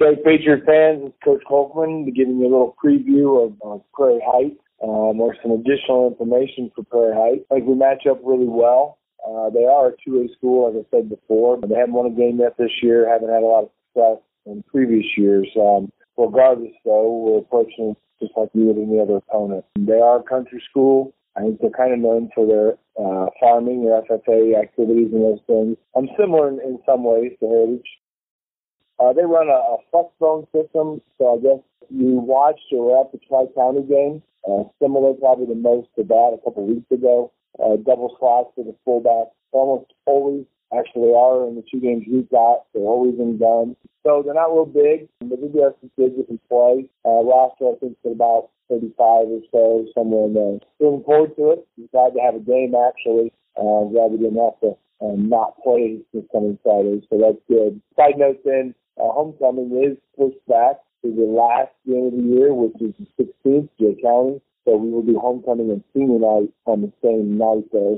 Okay, Patriot fans, it's Coach Kolkman giving you a little preview of uh, Prairie Heights um, or some additional information for Prairie Heights. I think we match up really well. Uh, they are a 2A school, like I said before. They haven't won a game yet this year, haven't had a lot of success in previous years. Um, regardless, though, we're approaching just like you would any other opponent. They are a country school. I think they're kind of known for their uh, farming, their FFA activities, and those things. I'm similar in, in some ways to Heritage. Uh, they run a, a flex zone system, so I guess you watched or were at the Tri County game, uh, similar probably the most to that a couple weeks ago. Uh, double slots for the fullback, almost always actually are in the two games we've got. They're always in done. So they're not real big, but they do have some kids that can play. Uh, roster, I think, is about 35 or so, somewhere in there. Looking forward to it. Glad to have a game, actually. Uh, glad we didn't have to um, not play this coming Friday, so that's good. Side note then, uh, homecoming is pushed back to the last game of the year, which is the 16th, Jay County. So we will do homecoming and senior night on the same night there.